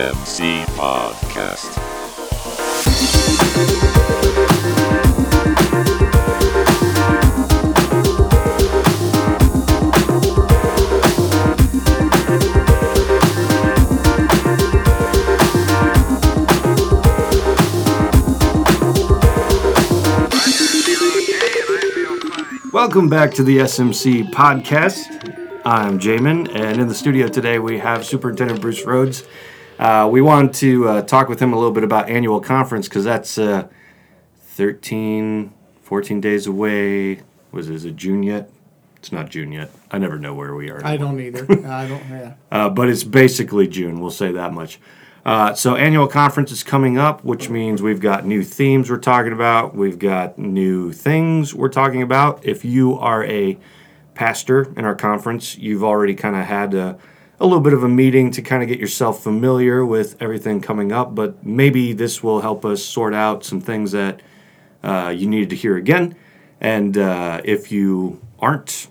Podcast. Welcome back to the SMC podcast. I'm Jamin, and in the studio today we have Superintendent Bruce Rhodes. Uh, we wanted to uh, talk with him a little bit about annual conference because that's uh, 13, 14 days away. Was it, is it June yet? It's not June yet. I never know where we are. I don't either. I don't. Yeah. Uh, but it's basically June. We'll say that much. Uh, so annual conference is coming up, which means we've got new themes we're talking about. We've got new things we're talking about. If you are a pastor in our conference, you've already kind of had a, a little bit of a meeting to kind of get yourself familiar with everything coming up. But maybe this will help us sort out some things that uh, you needed to hear again. And uh, if you aren't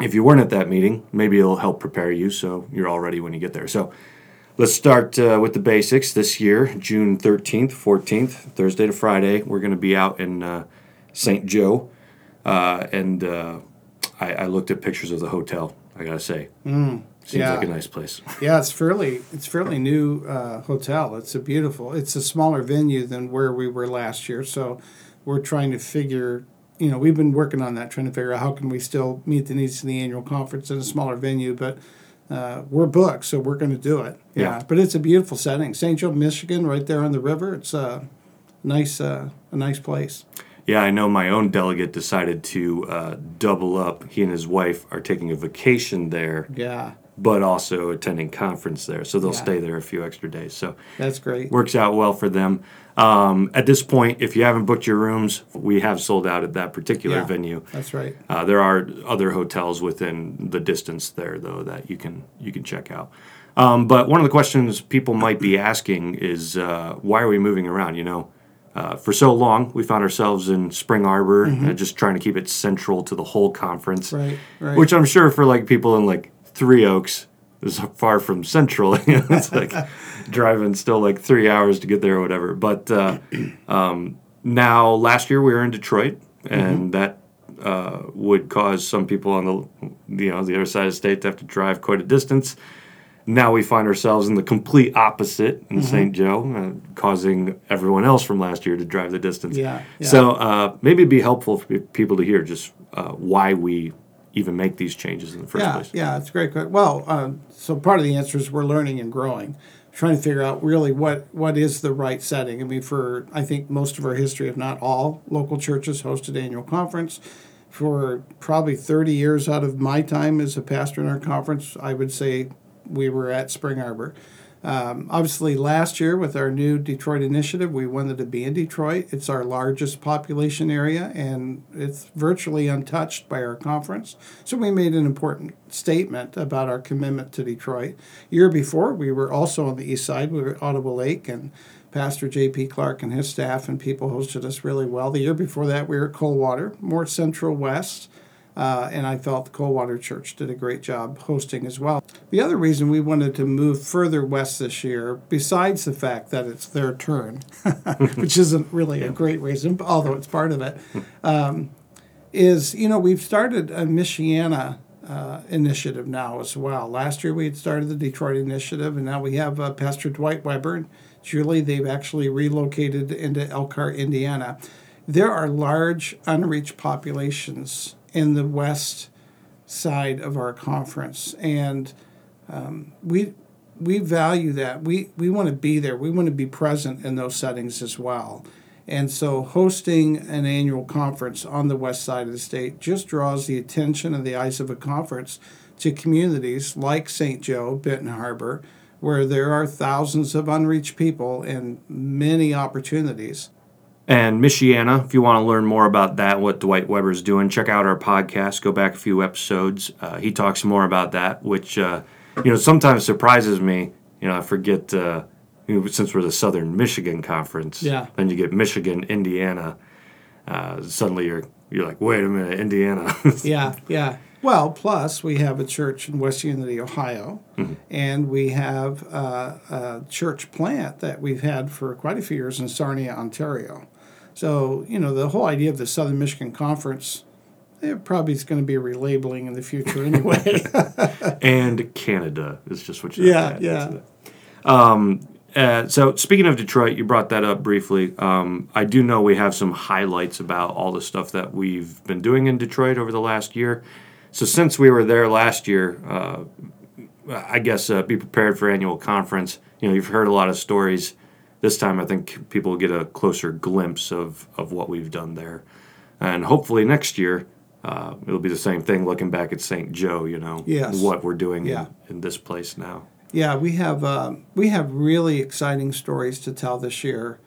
if you weren't at that meeting, maybe it'll help prepare you so you're all ready when you get there. So let's start uh, with the basics. This year, June 13th, 14th, Thursday to Friday, we're going to be out in uh, St. Joe. Uh, and uh, I, I looked at pictures of the hotel, I got to say. Seems yeah. like a nice place. Yeah, it's fairly it's fairly new uh, hotel. It's a beautiful. It's a smaller venue than where we were last year. So we're trying to figure. You know, we've been working on that, trying to figure out how can we still meet the needs of the annual conference in a smaller venue, but. Uh, we're booked, so we're going to do it. Yeah. Yeah. but it's a beautiful setting, St. Joe, Michigan, right there on the river. It's a nice, uh, a nice place. Yeah, I know my own delegate decided to uh, double up. He and his wife are taking a vacation there, Yeah, but also attending conference there. So they'll Yeah. stay there a few extra days. So that's great. works out well for them. Um, at this point, if you haven't booked your rooms, we have sold out at that particular Yeah. venue. That's right. Uh, there are other hotels within the distance there, though, that you can you can check out. Um, but one of the questions people might be asking is uh, why are we moving around? You know, uh, for so long we found ourselves in Spring Arbor, uh, just trying to keep it central to the whole conference, Right, right. which I'm sure for like people in like Three Oaks is far from central. It's like driving still like three hours to get there or whatever. But uh, um, now, last year we were in Detroit, and that uh, would cause some people on the you know the other side of the state to have to drive quite a distance. Now we find ourselves in the complete opposite in St. Joe, uh, causing everyone else from last year to drive the distance. Yeah, yeah. So uh, maybe it'd be helpful for people to hear just uh, why we even make these changes in the first yeah, place. Yeah, it's a great. que- Well, um, so part of the answer is we're learning and growing, trying to figure out really what what is the right setting. I mean, for I think most of our history, if not all, local churches hosted annual conference. For probably thirty years out of my time as a pastor in our conference, I would say we were at Spring Arbor. Um, obviously, last year with our new Detroit initiative, we wanted to be in Detroit. It's our largest population area and it's virtually untouched by our conference. So we made an important statement about our commitment to Detroit. Year before, we were also on the east side. We were at Ottawa Lake and Pastor J.P. Clark and his staff and people hosted us really well. The year before that, we were at Coldwater, more central west. Uh, and I felt the Coldwater Church did a great job hosting as well. The other reason we wanted to move further west this year, besides the fact that it's their turn, which isn't really a great reason, although it's part of it, um, is you know we've started a Michiana uh, initiative now as well. Last year we had started the Detroit initiative, and now we have uh, Pastor Dwight Weber and Julie. They've actually relocated into Elkhart, Indiana. There are large unreached populations in the west side of our conference, and um, we we value that. We we want to be there. We want to be present in those settings as well. And so, hosting an annual conference on the west side of the state just draws the attention and the eyes of a conference to communities like St. Joe, Benton Harbor, where there are thousands of unreached people and many opportunities. And Michiana, if you want to learn more about that, what Dwight Weber's doing, check out our podcast. Go back a few episodes. Uh, he talks more about that, which uh, you know sometimes surprises me. You know, I forget uh, you know, since we're the Southern Michigan Conference. Yeah. Then you get Michigan, Indiana. Uh, suddenly you're you're like, wait a minute, Indiana. Yeah, yeah. Well, plus we have a church in West Unity, Ohio, and we have uh, a church plant that we've had for quite a few years in Sarnia, Ontario. So, you know, the whole idea of the Southern Michigan Conference, it probably is going to be relabeling in the future anyway. and Canada is just what you Yeah, have to add yeah. that. Uh, so speaking of Detroit, you brought that up briefly. Um, I do know we have some highlights about all the stuff that we've been doing in Detroit over the last year. So since we were there last year, uh, I guess uh, be prepared for annual conference. You know, you've heard a lot of stories. This time, I think people will get a closer glimpse of of what we've done there, and hopefully next year. Uh, it'll be the same thing looking back at St. Joe, you know, Yes. what we're doing Yeah. in, in this place now. Yeah, we have um, we have really exciting stories to tell this year.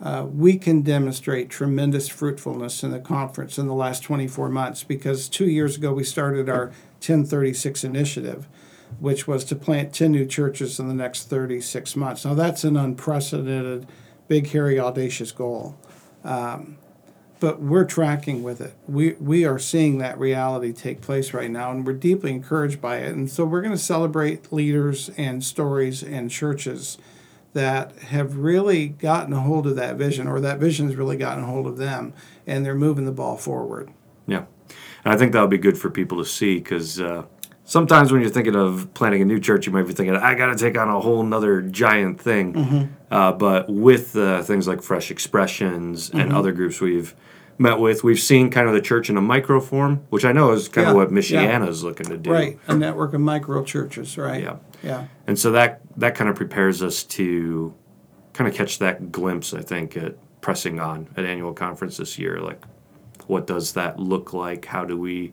Uh, we can demonstrate tremendous fruitfulness in the conference in the last 24 months because two years ago we started our 1036 initiative, which was to plant 10 new churches in the next 36 months. Now that's an unprecedented, big, hairy, audacious goal. Um, but we're tracking with it. We we are seeing that reality take place right now, and we're deeply encouraged by it. And so we're going to celebrate leaders and stories and churches that have really gotten a hold of that vision, or that vision has really gotten a hold of them, and they're moving the ball forward. Yeah, and I think that'll be good for people to see because uh, sometimes when you're thinking of planting a new church, you might be thinking, "I got to take on a whole nother giant thing." Uh, but with uh, things like Fresh Expressions and other groups we've met with, we've seen kind of the church in a micro form, which I know is kind Yeah, of what yeah. Michiana is looking to do. Right, a network of micro churches. Right. Yeah. Yeah. And so that that kind of prepares us to kind of catch that glimpse, I think, at pressing on at annual conference this year. Like, what does that look like? How do we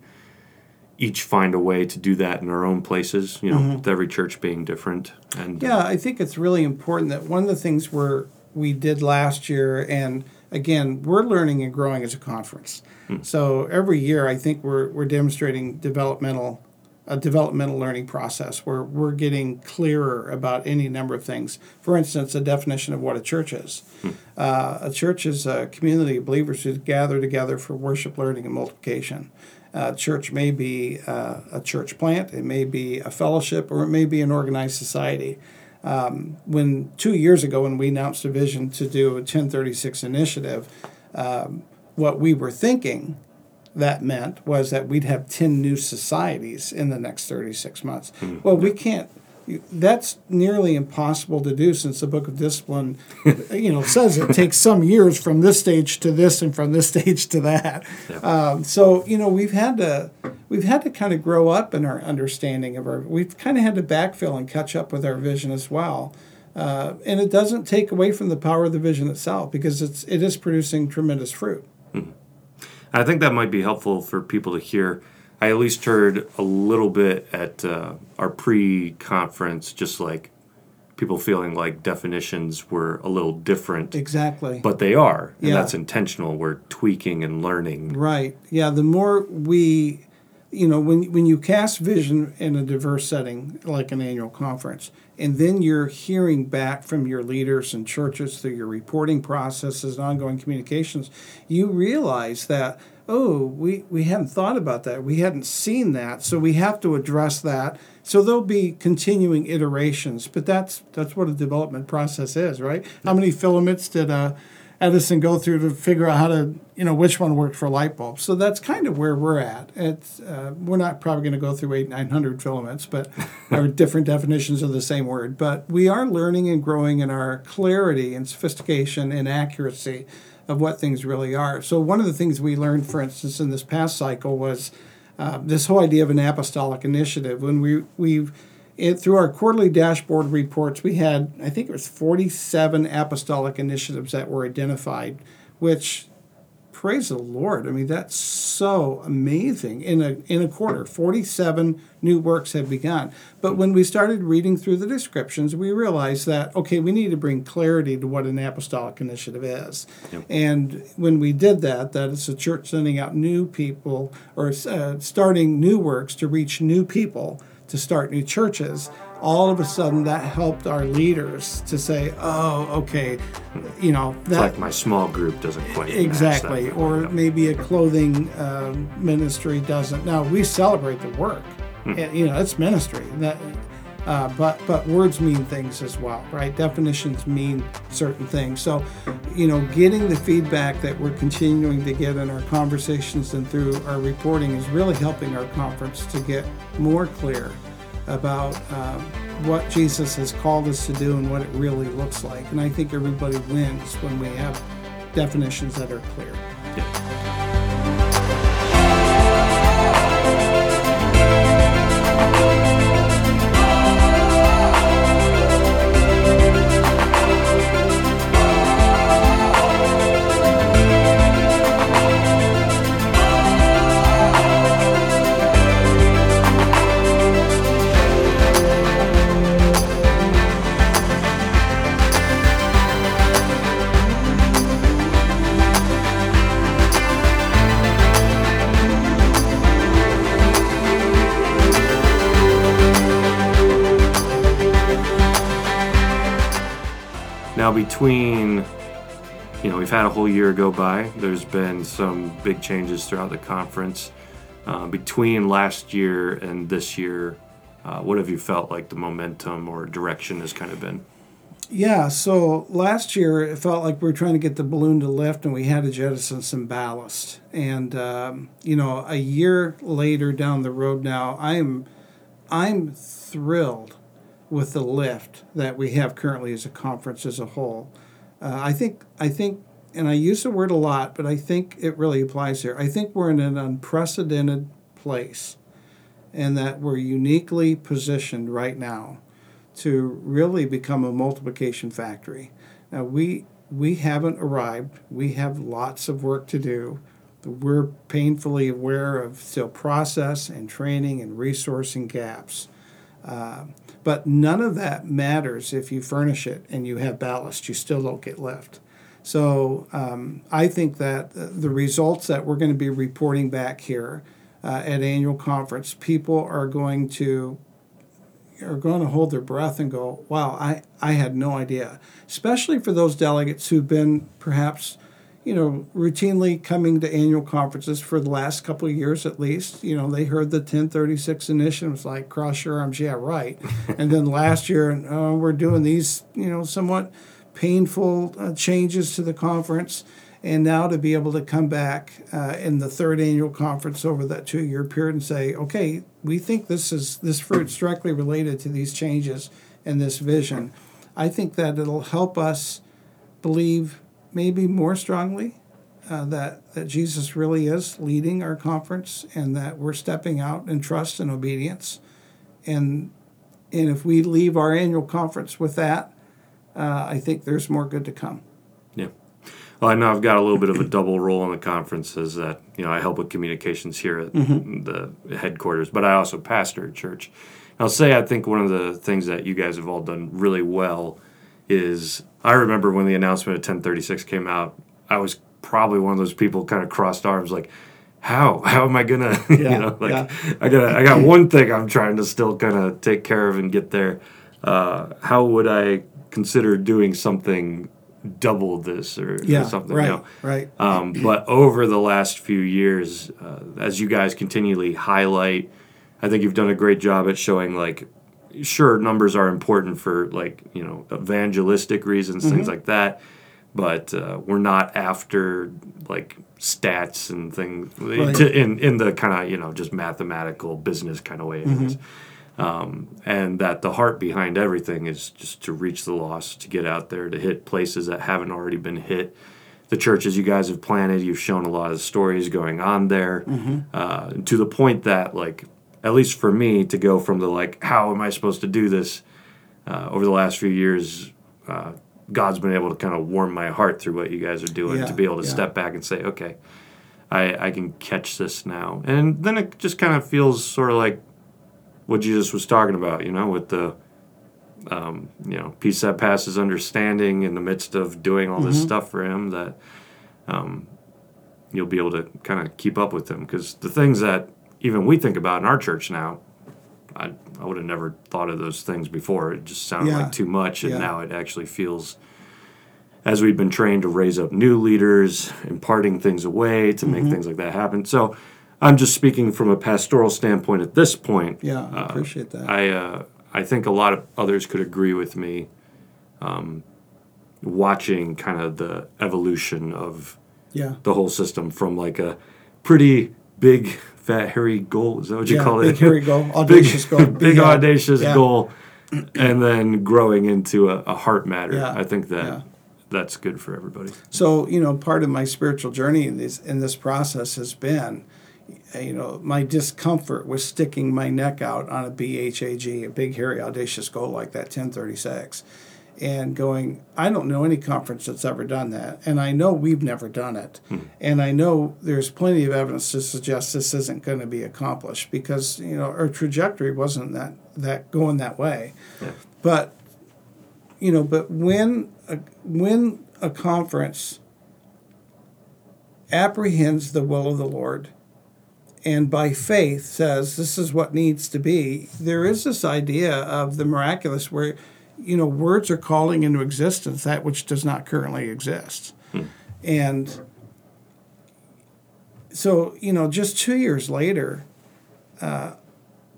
each find a way to do that in our own places? You know, with every church being different. And uh, Yeah, I think it's really important that one of the things we're we did last year, and again, we're learning and growing as a conference. So every year, I think we're we're demonstrating developmental a developmental learning process where we're getting clearer about any number of things. For instance, a definition of what a church is. Uh, a church is a community of believers who gather together for worship, learning, and multiplication. Uh, church may be uh, a church plant, it may be a fellowship, or it may be an organized society. When two years ago when we announced a vision to do a 1036 initiative um, what we were thinking that meant was that we'd have 10 new societies in the next 36 months. Well we can't that's nearly impossible to do since the book of discipline you know says it takes some years from this stage to this and from this stage to that. Um, so you know we've had to we've had to kind of grow up in our understanding of our we've kind of had to backfill and catch up with our vision as well. Uh, and it doesn't take away from the power of the vision itself because it's it is producing tremendous fruit. I think that might be helpful for people to hear. I at least heard a little bit at uh, our pre-conference, just like people feeling like definitions were a little different, exactly but they are, and Yeah. that's intentional. We're tweaking and learning. Right. Yeah. The more we, you know, when when you cast vision in a diverse setting like an annual conference, and then you're hearing back from your leaders and churches through your reporting processes and ongoing communications, you realize that oh, we we hadn't thought about that, we hadn't seen that, so we have to address that. So there'll be continuing iterations, but that's that's what a development process is, right? How many filaments did uh, Edison go through to figure out how to, you know, which one worked for light bulbs. So that's kind of where we're at. It's uh, we're not probably going to go through eight nine hundred filaments, but or different definitions of the same word. But we are learning and growing in our clarity and sophistication and accuracy of what things really are. So one of the things we learned, for instance, in this past cycle was uh, this whole idea of an apostolic initiative. When we we've it, through our quarterly dashboard reports, we had I think it was 47 apostolic initiatives that were identified, which praise the Lord. I mean that's so amazing. In a in a quarter, 47 new works have begun. But when we started reading through the descriptions, we realized that okay, we need to bring clarity to what an apostolic initiative is. And when we did that, that it's a church sending out new people or uh, starting new works to reach new people to start new churches. All of a sudden that helped our leaders to say, oh, okay, you know, It's that like my small group doesn't quite exactly, or maybe a clothing um, ministry doesn't. Now we celebrate the work, Hmm. and, you know, it's ministry. That, uh, but but words mean things as well, right? Definitions mean certain things. So, you know, getting the feedback that we're continuing to get in our conversations and through our reporting is really helping our conference to get more clear about um, what Jesus has called us to do and what it really looks like. And I think everybody wins when we have definitions that are clear. Now, between, you know, we've had a whole year go by. There's been some big changes throughout the conference. Uh, between last year and this year, uh, what have you felt like the momentum or direction has kind of been? Yeah, so last year it felt like we were trying to get the balloon to lift and we had to jettison some ballast. And um, you know, a year later down the road now, I'm I'm thrilled with the lift that we have currently as a conference as a whole. Uh, I think I think and I use the word a lot, but I think it really applies here. I think we're in an unprecedented place and that we're uniquely positioned right now to really become a multiplication factory. Now we we haven't arrived. We have lots of work to do. We're painfully aware of still process and training and resourcing gaps. Uh, but none of that matters if you furnish it and you have ballast. You still don't get lift. So um, I think that the results that we're going to be reporting back here uh, at annual conference, people are going to are going to hold their breath and go, "Wow, I I had no idea." Especially for those delegates who've been perhaps, you know, routinely coming to annual conferences for the last couple of years at least. You know, they heard the 1036 initiative, was like, "Cross your arms, yeah, right." and then last year, uh, we're doing these, you know, somewhat painful uh, changes to the conference. And now to be able to come back uh, in the third annual conference over that two-year period and say, okay, we think this is this fruit's directly related to these changes and this vision. I think that it'll help us believe maybe more strongly uh, that that Jesus really is leading our conference and that we're stepping out in trust and obedience. And and if we leave our annual conference with that, uh, I think there's more good to come. Yeah. Well, I know I've got a little bit of a double role in the conference as that, you know, I help with communications here at the headquarters, but I also pastor a church. I'll say I think one of the things that you guys have all done really well is I remember when the announcement of 1036 came out, I was probably one of those people kind of crossed arms like, how how am I gonna you know like yeah. I got I got one thing I'm trying to still kind of take care of and get there. Uh, how would I consider doing something double this or, or Yeah, something? right, You know? right. Um, but over the last few years, uh, as you guys continually highlight, I think you've done a great job at showing like, sure, numbers are important for like you know evangelistic reasons, Mm-hmm. things like that. But uh, we're not after like stats and things Right. to, in in the kind of you know just mathematical business kind of way it is. Um, and that the heart behind everything is just to reach the lost, to get out there, to hit places that haven't already been hit. The churches you guys have planted, you've shown a lot of stories going on there, uh, to the point that, like, at least for me, to go from the like, how am I supposed to do this? Uh, over the last few years, uh, God's been able to kind of warm my heart through what you guys are doing Yeah, to be able to yeah. step back and say, okay, I, I can catch this now. And then it just kind of feels sort of like what Jesus was talking about, you know, with the, um, you know, peace that passes understanding in the midst of doing all this stuff for him that um, you'll be able to kind of keep up with him. Because the things that even we think about in our church now, I, I would have never thought of those things before. It just sounded Yeah. like too much, and Yeah. now it actually feels as we've been trained to raise up new leaders, imparting things away to Mm-hmm. make things like that happen. So I'm just speaking from a pastoral standpoint at this point. Yeah, I appreciate that. I uh, I think a lot of others could agree with me. Um, watching kind of the evolution of yeah. the whole system from like a pretty big fat hairy goal is that what you Yeah, call big it hairy goal, audacious big, goal. big Yeah. audacious Yeah. goal and then growing into a, a heart matter Yeah. i think that that's good for everybody So you know, part of my spiritual journey in this in this process has been, you know, my discomfort with sticking my neck out on a BHAG, a big hairy audacious goal like that 1036, and going, I don't know any conference that's ever done that, and I know we've never done it, hmm. and I know there's plenty of evidence to suggest this isn't going to be accomplished because you know our trajectory wasn't that that going that way, but you know, but when a, when a conference apprehends the will of the Lord and by faith says this is what needs to be, there is this idea of the miraculous where, you know, words are calling into existence that which does not currently exist. And so, you know, just two years later, uh,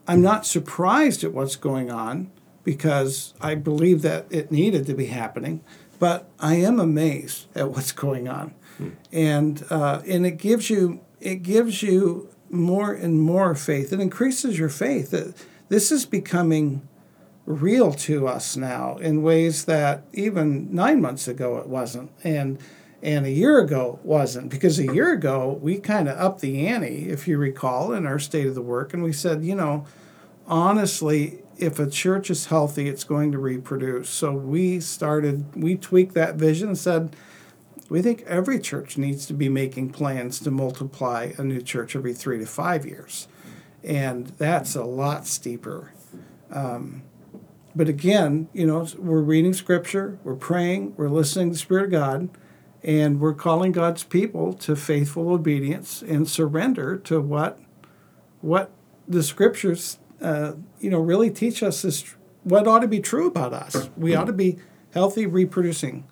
I'm not surprised at what's going on because I believe that it needed to be happening, but I am amazed at what's going on, and uh, and it gives you it gives you more and more faith. It increases your faith this is becoming real to us now in ways that even nine months ago it wasn't, and and a year ago wasn't because a year ago we kind of upped the ante, if you recall, in our state of the work, and we said, you know, honestly, if a church is healthy, it's going to reproduce. So we started, we tweaked that vision and said, we think every church needs to be making plans to multiply a new church every three to five years. And that's a lot steeper. Um, but again, you know, we're reading scripture, we're praying, we're listening to the Spirit of God, and we're calling God's people to faithful obedience and surrender to what what the scriptures uh, you know really teach us is what ought to be true about us. We ought to be healthy, reproducing,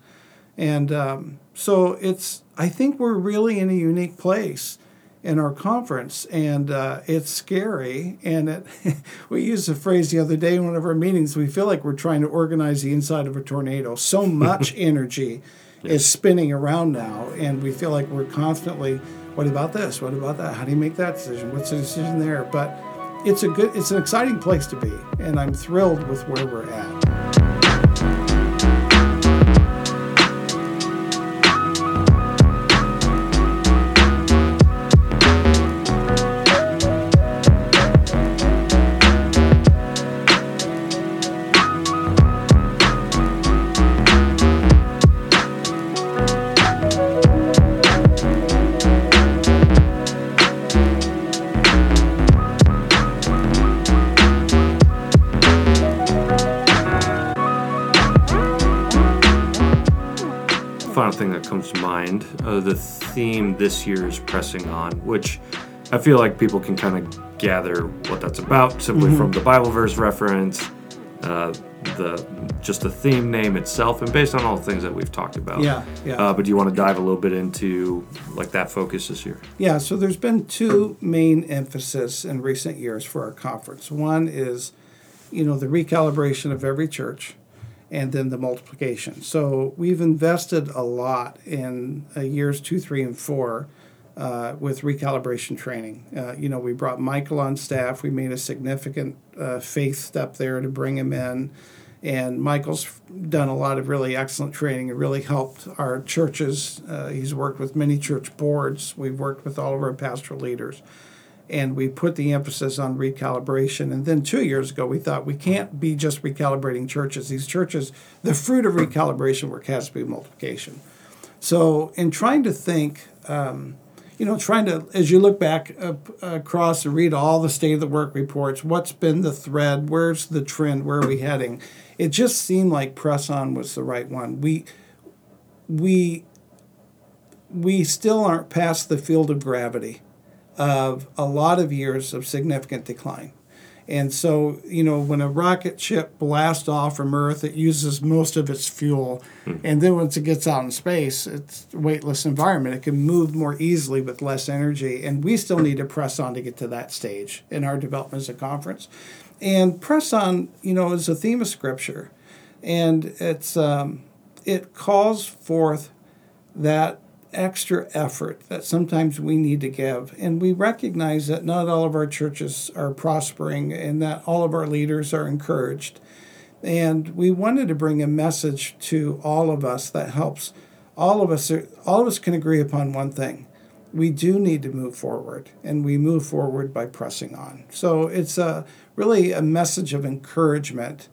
and um, so it's. I think we're really in a unique place in our conference, and uh, it's scary. And it, we used a phrase the other day in one of our meetings. We feel like we're trying to organize the inside of a tornado. So much energy is spinning around now, and we feel like we're constantly. What about this? What about that? How do you make that decision? What's the decision there? But it's a good, it's an exciting place to be, and I'm thrilled with where we're at. That comes to mind. Uh, the theme this year is pressing on which i feel like people can kind of gather what that's about simply from the bible verse reference uh, the just the theme name itself and based on all the things that we've talked about. Yeah, yeah. uh, but do you want to dive a little bit into like that focus this year? Yeah, so there's been two main emphasis in recent years for our conference. One is, you know, the recalibration of every church, and then the multiplication. So we've invested a lot in uh, years two, three, and four uh, with recalibration training. Uh, you know, we brought Michael on staff. We made a significant uh, faith step there to bring him in. And Michael's done a lot of really excellent training and really helped our churches. Uh, he's worked with many church boards. We've worked with all of our pastoral leaders. And we put the emphasis on recalibration. And then two years ago, we thought we can't be just recalibrating churches. These churches, the fruit of recalibration work has to be multiplication. So, in trying to think, um, you know, trying to, as you look back across and read all the state of the work reports, what's been the thread? Where's the trend? Where are we heading? It just seemed like press on was the right one. We, we, we still aren't past the field of gravity of a lot of years of significant decline. And so, you know, when a rocket ship blasts off from Earth, it uses most of its fuel. And then once it gets out in space, it's a weightless environment. It can move more easily with less energy. And we still need to press on to get to that stage in our development as a conference. And press on, you know, is a theme of Scripture. And it's um, it calls forth that extra effort that sometimes we need to give. And we recognize that not all of our churches are prospering and that all of our leaders are encouraged. And we wanted to bring a message to all of us that helps all of us all of us can agree upon one thing. We do need to move forward and we move forward by pressing on. So it's a really a message of encouragement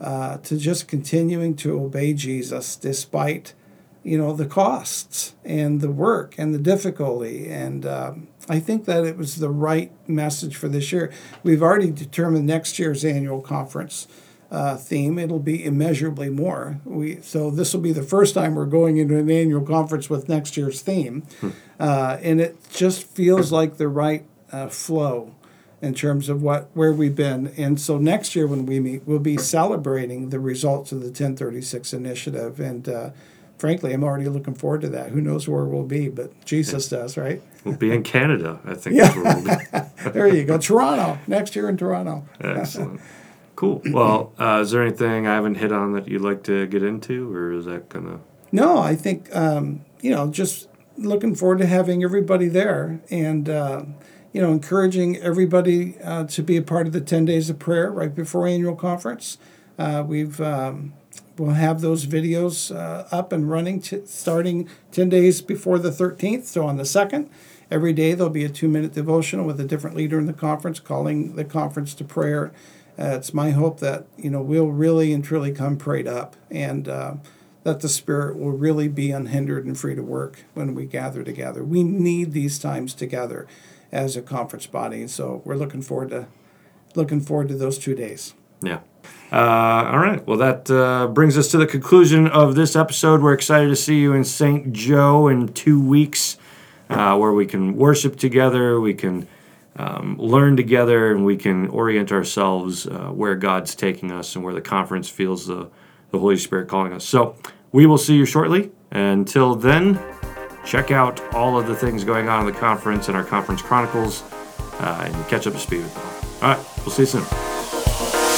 uh, to just continuing to obey Jesus despite you know the costs and the work and the difficulty. And um, i think that it was the right message for this year. We've already determined next year's annual conference uh, theme. It'll be immeasurably more. We so this will be the first time we're going into an annual conference with next year's theme. Uh, and it just feels like the right uh, flow in terms of what where we've been. And so next year when we meet we'll be celebrating the results of the 1036 initiative. And uh, frankly, I'm already looking forward to that. Who knows where we'll be, but Jesus yeah. does, right? We'll be in Canada, I think. Yeah. We'll there you go. Toronto, next year in Toronto. Excellent. Cool. Well, uh, is there anything I haven't hit on that you'd like to get into, or is that going to? No, I think, um, you know, just looking forward to having everybody there and, uh, you know, encouraging everybody uh, to be a part of the 10 days of prayer right before annual conference. Uh, we've um, We'll have those videos uh, up and running t- starting 10 days before the 13th. So on the 2nd, every day there'll be a two minute devotional with a different leader in the conference calling the conference to prayer. Uh, it's my hope that you know we'll really and truly come prayed up and uh, that the Spirit will really be unhindered and free to work when we gather together. We need these times together as a conference body, so we're looking forward to looking forward to those two days. Yeah. Uh, all right. Well, that uh, brings us to the conclusion of this episode. We're excited to see you in St. Joe in two weeks, uh, where we can worship together, we can um, learn together, and we can orient ourselves uh, where God's taking us and where the conference feels the, the Holy Spirit calling us. So we will see you shortly. Until then, check out all of the things going on in the conference and our conference chronicles uh, and catch up to speed with them. All right. We'll see you soon.